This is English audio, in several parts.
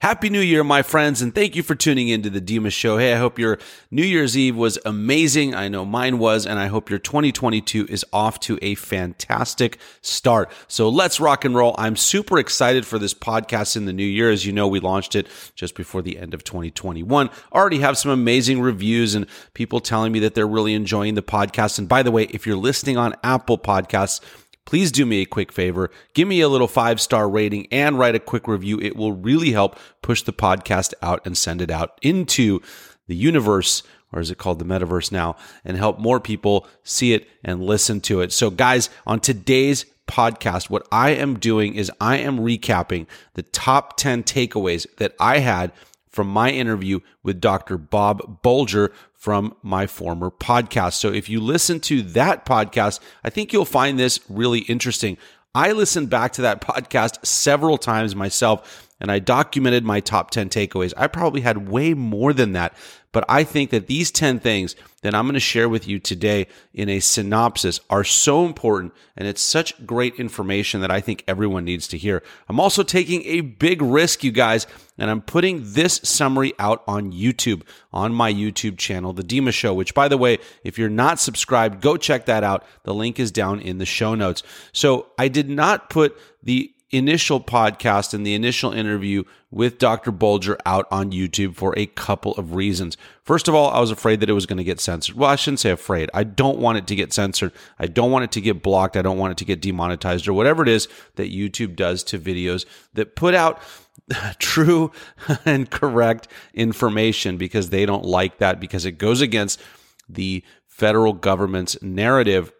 Happy New Year, my friends, and thank you for tuning in to the Dima Show. Hey, I hope your New Year's Eve was amazing. I know mine was, and I hope your 2022 is off to a fantastic start. So let's rock and roll. I'm super excited for this podcast in the new year. As you know, we launched it just before the end of 2021. Already have some amazing reviews and people telling me that they're really enjoying the podcast. And by the way, if you're listening on Apple Podcasts, please do me a quick favor. Give me a little five star rating and write a quick review. It will really help push the podcast out and send it out into the universe, or is it called the metaverse now, and help more people see it and listen to it. So, guys, on today's podcast, what I am doing is I am recapping the top 10 takeaways that I had from my interview with Dr. Bob Bulger from my former podcast. So if you listen to that podcast, I think you'll find this really interesting. I listened back to that podcast several times myself and I documented my top 10 takeaways. I probably had way more than that, but I think that these 10 things that I'm going to share with you today in a synopsis are so important and it's such great information that I think everyone needs to hear. I'm also taking a big risk, you guys, and I'm putting this summary out on YouTube, on my YouTube channel, The Dima Show, which by the way, if you're not subscribed, go check that out. The link is down in the show notes. So I did not put the initial podcast and the initial interview with Dr. Bulger out on YouTube for a couple of reasons. First of all, I was afraid that it was going to get censored. Well, I shouldn't say afraid. I don't want it to get censored. I don't want it to get blocked. I don't want it to get demonetized or whatever it is that YouTube does to videos that put out true and correct information because they don't like that because it goes against the federal government's narrative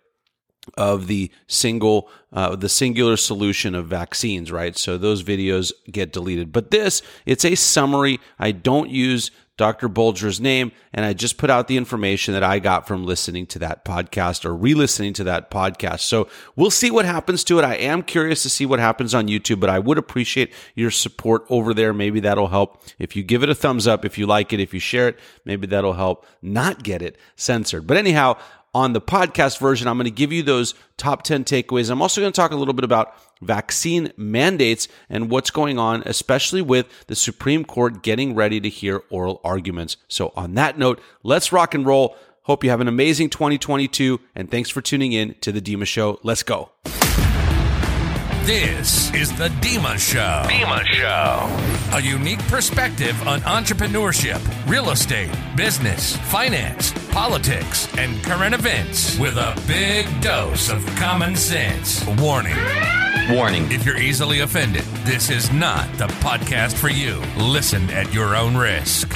of the single uh, the singular solution of vaccines right? So those videos get deleted. But this it's a summary. I don't use dr bulger's name and i just put out the information that i got from listening to that podcast or re-listening to that podcast. So we'll see what happens to it. I am curious to see what happens on youtube but i would appreciate your support over there. Maybe that'll help. If you give it a thumbs up if you like it if you share it maybe that'll help not get it censored. But anyhow on the podcast version, I'm going to give you those top 10 takeaways. I'm also going to talk a little bit about vaccine mandates and what's going on, especially with the Supreme Court getting ready to hear oral arguments. So, on that note, let's rock and roll. Hope you have an amazing 2022, and thanks for tuning in to the Dima Show. Let's go. This is the Dima Show. Dima Show. A unique perspective on entrepreneurship, real estate, business, finance, politics, and current events with a big dose of common sense. Warning. Warning. If you're easily offended, this is not the podcast for you. Listen at your own risk.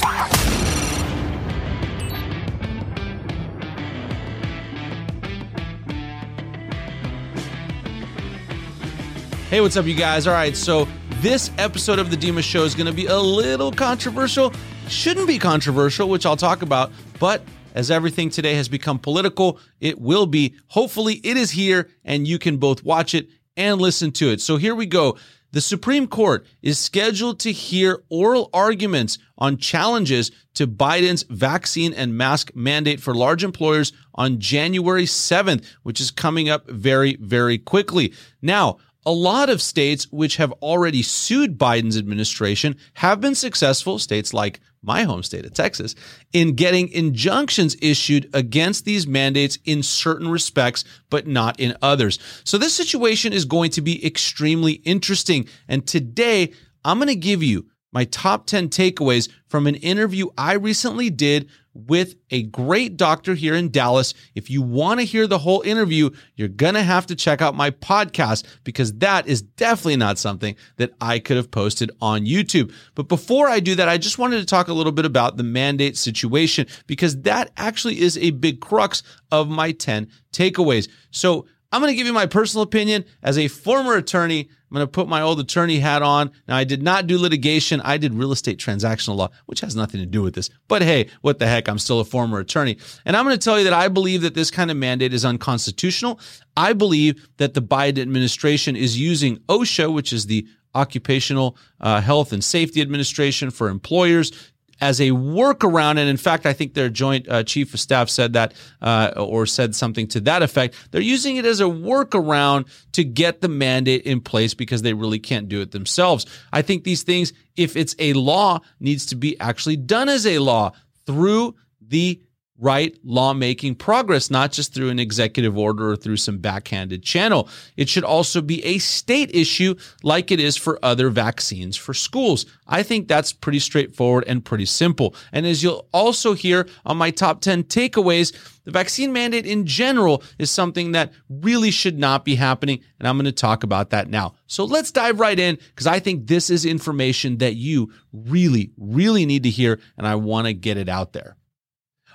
Hey, what's up, you guys? All right, so this episode of the Dima Show is going to be a little controversial. Shouldn't be controversial, which I'll talk about, but as everything today has become political, it will be. Hopefully, it is here and you can both watch it and listen to it. So here we go. The Supreme Court is scheduled to hear oral arguments on challenges to Biden's vaccine and mask mandate for large employers on January 7th, which is coming up very, very quickly. Now, a lot of states which have already sued Biden's administration have been successful, states like my home state of Texas, in getting injunctions issued against these mandates in certain respects, but not in others. So this situation is going to be extremely interesting. And today, I'm going to give you my top 10 takeaways from an interview I recently did with a great doctor here in Dallas. If you want to hear the whole interview, you're going to have to check out my podcast because that is definitely not something that I could have posted on YouTube. But before I do that, I just wanted to talk a little bit about the mandate situation because that actually is a big crux of my 10 takeaways. So I'm going to give you my personal opinion as a former attorney. I'm going to put my old attorney hat on. Now, I did not do litigation. I did real estate transactional law, which has nothing to do with this. But hey, what the heck? I'm still a former attorney. And I'm going to tell you that I believe that this kind of mandate is unconstitutional. I believe that the Biden administration is using OSHA, which is the Occupational uh, Health and Safety Administration for employers, as a workaround. And in fact, I think their joint uh, chief of staff said that uh, or said something to that effect. They're using it as a workaround to get the mandate in place because they really can't do it themselves. I think these things, if it's a law, needs to be actually done as a law through the right lawmaking progress, not just through an executive order or through some backhanded channel. It should also be a state issue like it is for other vaccines for schools. I think that's pretty straightforward and pretty simple. And as you'll also hear on my top 10 takeaways, the vaccine mandate in general is something that really should not be happening. And I'm going to talk about that now. So let's dive right in because I think this is information that you really, really need to hear. And I want to get it out there.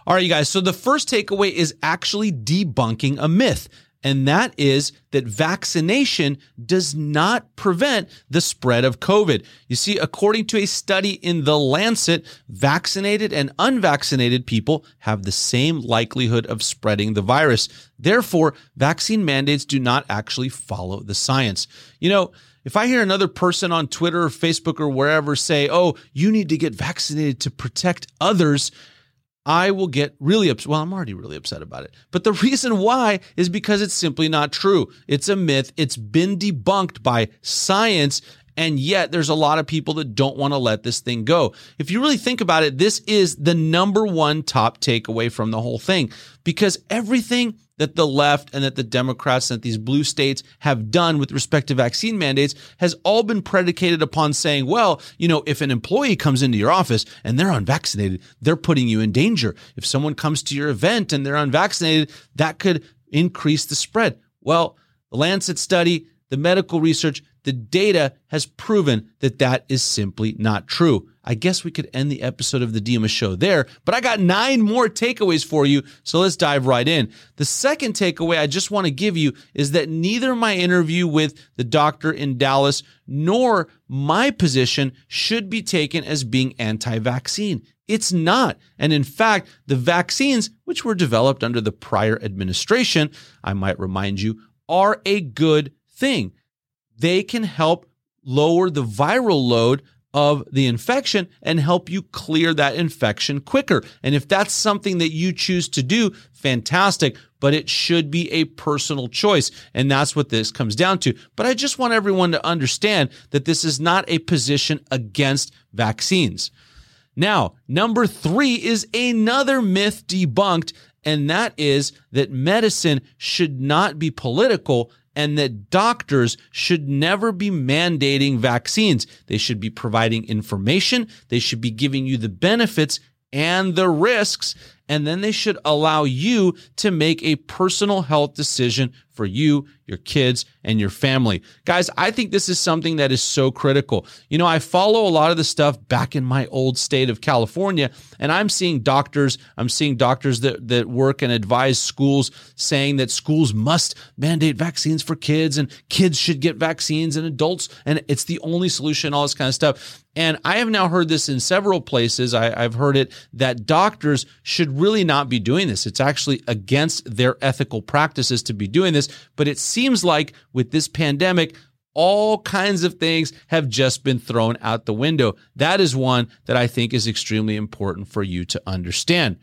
All right, you guys. So the first takeaway is actually debunking a myth. And that is that vaccination does not prevent the spread of COVID. You see, according to a study in The Lancet, vaccinated and unvaccinated people have the same likelihood of spreading the virus. Therefore, vaccine mandates do not actually follow the science. You know, if I hear another person on Twitter or Facebook or wherever say, oh, you need to get vaccinated to protect others, I will get really upset. Well, I'm already really upset about it. But the reason why is because it's simply not true. It's a myth. It's been debunked by science. And yet there's a lot of people that don't want to let this thing go. If you really think about it, this is the number one top takeaway from the whole thing because everything that the left and that the Democrats and that these blue states have done with respect to vaccine mandates has all been predicated upon saying, well, you know, if an employee comes into your office and they're unvaccinated, they're putting you in danger. If someone comes to your event and they're unvaccinated, that could increase the spread. Well, the Lancet study, the medical research, the data has proven that that is simply not true. I guess we could end the episode of the Dima show there, but I got nine more takeaways for you. So let's dive right in. The second takeaway I just want to give you is that neither my interview with the doctor in Dallas nor my position should be taken as being anti vaccine. It's not. And in fact, the vaccines, which were developed under the prior administration, I might remind you, are a good thing. They can help lower the viral load of the infection and help you clear that infection quicker. And if that's something that you choose to do, fantastic, but it should be a personal choice. And that's what this comes down to. But I just want everyone to understand that this is not a position against vaccines. Now, number three is another myth debunked, and that is that medicine should not be political and that doctors should never be mandating vaccines. They should be providing information, they should be giving you the benefits and the risks, and then they should allow you to make a personal health decision for you, your kids, and your family. Guys, I think this is something that is so critical. You know, I follow a lot of the stuff back in my old state of California, and I'm seeing doctors, I'm seeing doctors that, that work and advise schools saying that schools must mandate vaccines for kids and kids should get vaccines and adults, and it's the only solution, all this kind of stuff. And I have now heard this in several places. I, have heard it that doctors should really not be doing this. It's actually against their ethical practices to be doing this. But it seems like with this pandemic, all kinds of things have just been thrown out the window. That is one that I think is extremely important for you to understand.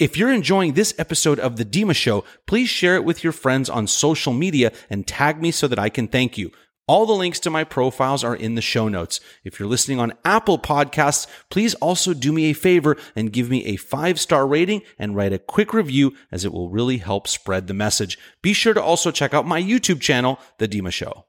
If you're enjoying this episode of The Dima Show, please share it with your friends on social media and tag me so that I can thank you. All the links to my profiles are in the show notes. If you're listening on Apple Podcasts, please also do me a favor and give me a five star rating and write a quick review as it will really help spread the message. Be sure to also check out my YouTube channel, The Dima Show.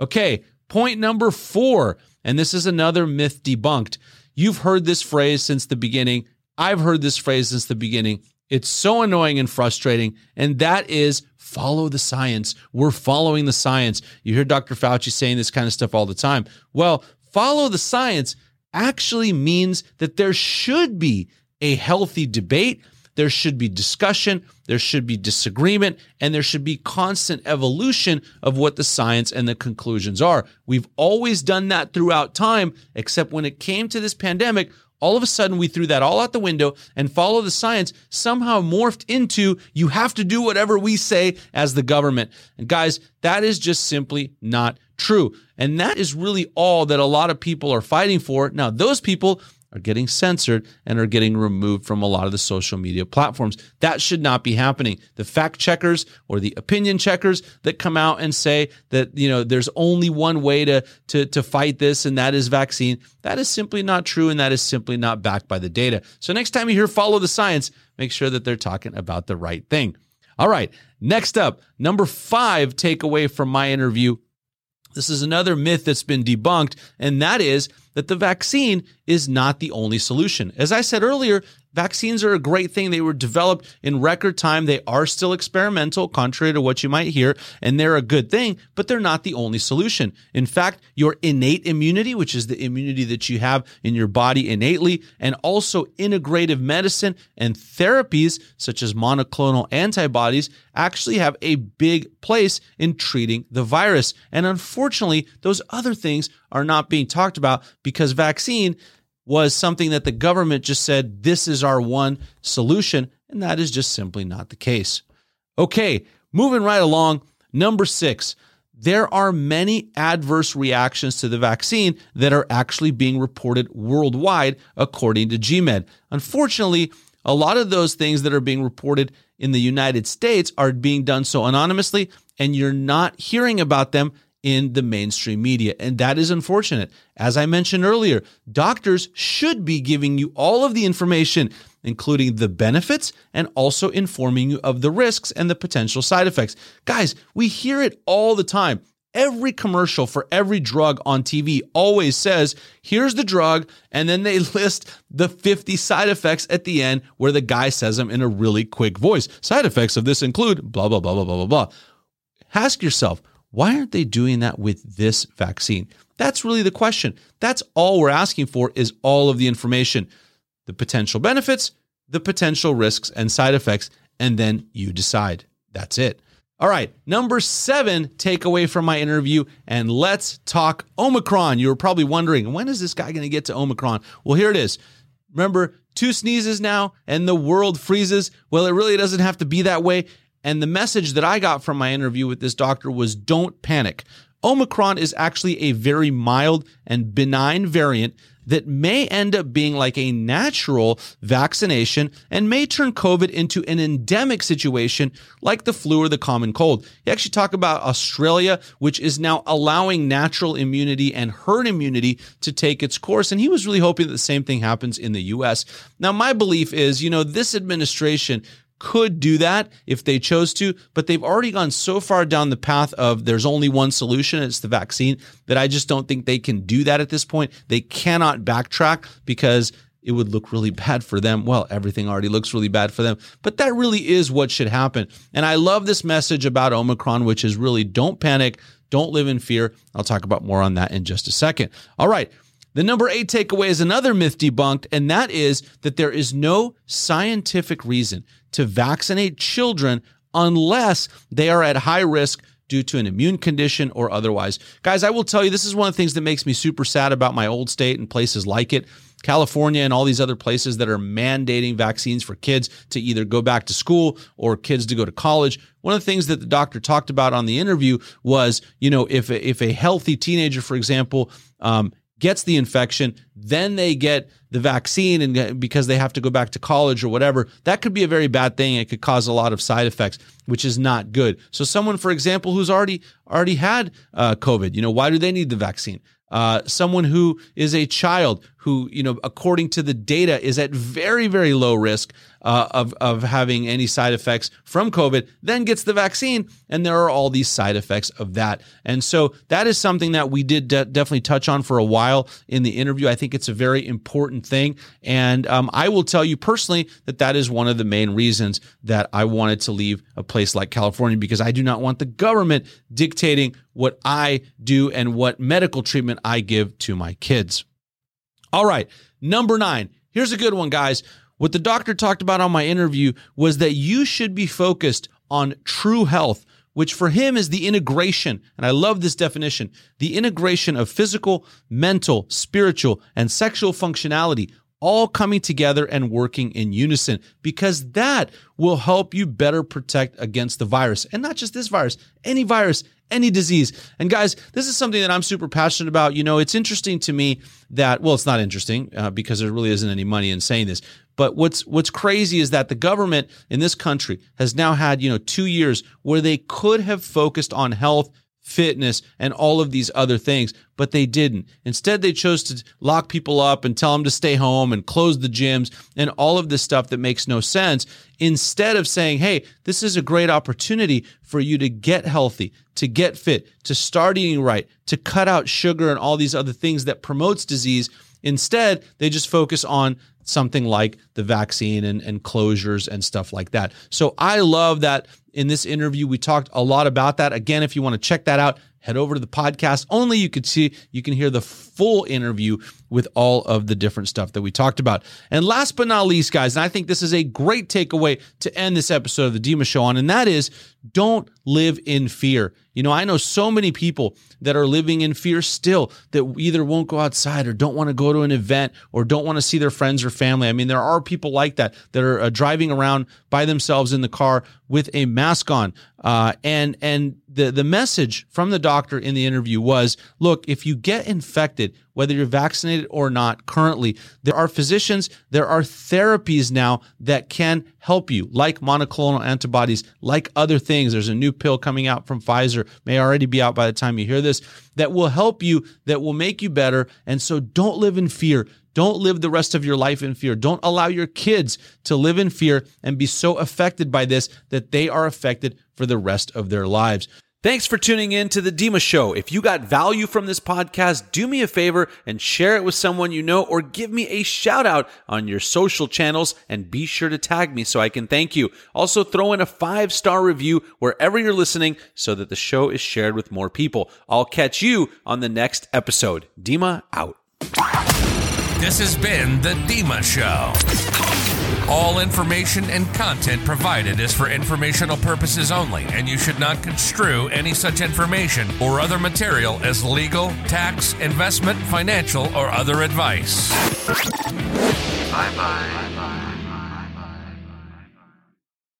Okay, point number four, and this is another myth debunked. You've heard this phrase since the beginning. I've heard this phrase since the beginning. It's so annoying and frustrating, and that is follow the science. We're following the science. You hear Dr. Fauci saying this kind of stuff all the time. Well, follow the science actually means that there should be a healthy debate. There should be discussion, there should be disagreement, and there should be constant evolution of what the science and the conclusions are. We've always done that throughout time, except when it came to this pandemic, all of a sudden we threw that all out the window and follow the science somehow morphed into you have to do whatever we say as the government. And guys, that is just simply not true. And that is really all that a lot of people are fighting for. Now, those people are getting censored and are getting removed from a lot of the social media platforms. That should not be happening. The fact checkers or the opinion checkers that come out and say that, you know, there's only one way to, to, to fight this and that is vaccine. That is simply not true and that is simply not backed by the data. So next time you hear follow the science, make sure that they're talking about the right thing. All right. Next up, number five takeaway from my interview. This is another myth that's been debunked, and that is that the vaccine is not the only solution. As I said earlier, vaccines are a great thing. They were developed in record time. They are still experimental, contrary to what you might hear, and they're a good thing, but they're not the only solution. In fact, your innate immunity, which is the immunity that you have in your body innately, and also integrative medicine and therapies such as monoclonal antibodies actually have a big place in treating the virus. And unfortunately, those other things are not being talked about because vaccine was something that the government just said, this is our one solution. And that is just simply not the case. Okay, moving right along. Number six, there are many adverse reactions to the vaccine that are actually being reported worldwide, according to GMED. Unfortunately, a lot of those things that are being reported in the United States are being done so anonymously, and you're not hearing about them in the mainstream media. And that is unfortunate. As I mentioned earlier, doctors should be giving you all of the information, including the benefits and also informing you of the risks and the potential side effects. Guys, we hear it all the time. Every commercial for every drug on TV always says, here's the drug. And then they list the 50 side effects at the end where the guy says them in a really quick voice. Side effects of this include blah, blah, blah, blah, blah, blah, blah. Ask yourself, why aren't they doing that with this vaccine? That's really the question. That's all we're asking for is all of the information, the potential benefits, the potential risks and side effects, and then you decide. That's it. All right, number seven takeaway from my interview, and let's talk Omicron. You were probably wondering, when is this guy going to get to Omicron? Well, here it is. Remember, two sneezes now and the world freezes. Well, it really doesn't have to be that way. And the message that I got from my interview with this doctor was don't panic. Omicron is actually a very mild and benign variant that may end up being like a natural vaccination and may turn COVID into an endemic situation like the flu or the common cold. He actually talked about Australia, which is now allowing natural immunity and herd immunity to take its course. And he was really hoping that the same thing happens in the US. Now, my belief is, you know, this administration could do that if they chose to, but they've already gone so far down the path of there's only one solution, it's the vaccine, that I just don't think they can do that at this point. They cannot backtrack because it would look really bad for them. Well, everything already looks really bad for them, but that really is what should happen. And I love this message about Omicron, which is really don't panic, don't live in fear. I'll talk about more on that in just a second. All right. The number eight takeaway is another myth debunked, and that is that there is no scientific reason to vaccinate children unless they are at high risk due to an immune condition or otherwise. Guys, I will tell you, this is one of the things that makes me super sad about my old state and places like it. California and all these other places that are mandating vaccines for kids to either go back to school or kids to go to college. One of the things that the doctor talked about on the interview was, you know, if a, if a healthy teenager, for example, um, gets the infection, then they get the vaccine and because they have to go back to college or whatever, that could be a very bad thing. It could cause a lot of side effects, which is not good. So someone, for example, who's already already had uh, COVID, you know, why do they need the vaccine? Uh, someone who is a child who, you know, according to the data, is at very, very low risk uh, of, of having any side effects from COVID, then gets the vaccine. And there are all these side effects of that. And so that is something that we did de- definitely touch on for a while in the interview. I think it's a very important thing. And um, I will tell you personally that that is one of the main reasons that I wanted to leave a place like California because I do not want the government dictating what I do and what medical treatment I give to my kids. All right. Number nine. Here's a good one, guys. What the doctor talked about on my interview was that you should be focused on true health, which for him is the integration. And I love this definition the integration of physical, mental, spiritual, and sexual functionality all coming together and working in unison because that will help you better protect against the virus. And not just this virus, any virus, any disease. And guys, this is something that I'm super passionate about. You know, it's interesting to me that, well, it's not interesting uh, because there really isn't any money in saying this. But what's what's crazy is that the government in this country has now had, you know, 2 years where they could have focused on health fitness, and all of these other things, but they didn't. Instead, they chose to lock people up and tell them to stay home and close the gyms and all of this stuff that makes no sense. Instead of saying, hey, this is a great opportunity for you to get healthy, to get fit, to start eating right, to cut out sugar and all these other things that promotes disease. Instead, they just focus on something like the vaccine and, and closures and stuff like that. So I love that in this interview, we talked a lot about that. Again, if you want to check that out, head over to the podcast. Only you could see, you can hear the full interview with all of the different stuff that we talked about. And last but not least, guys, and I think this is a great takeaway to end this episode of the Dima Show on, and that is don't live in fear. You know, I know so many people that are living in fear still that either won't go outside or don't want to go to an event or don't want to see their friends or family. I mean, there are people like that that are uh, driving around by themselves in the car with a mask on. Uh, and and the the message from the doctor in the interview was, look, if you get infected, whether you're vaccinated or not currently, there are physicians, there are therapies now that can help you, like monoclonal antibodies, like other things. There's a new pill coming out from Pfizer, may already be out by the time you hear this, that will help you, that will make you better. And so don't live in fear. Don't live the rest of your life in fear. Don't allow your kids to live in fear and be so affected by this that they are affected for the rest of their lives. Thanks for tuning in to the Dima Show. If you got value from this podcast, do me a favor and share it with someone you know or give me a shout out on your social channels and be sure to tag me so I can thank you. Also, throw in a five star review wherever you're listening so that the show is shared with more people. I'll catch you on the next episode. Dima out. This has been The Dima Show. All information and content provided is for informational purposes only, and you should not construe any such information or other material as legal, tax, investment, financial, or other advice. Bye bye.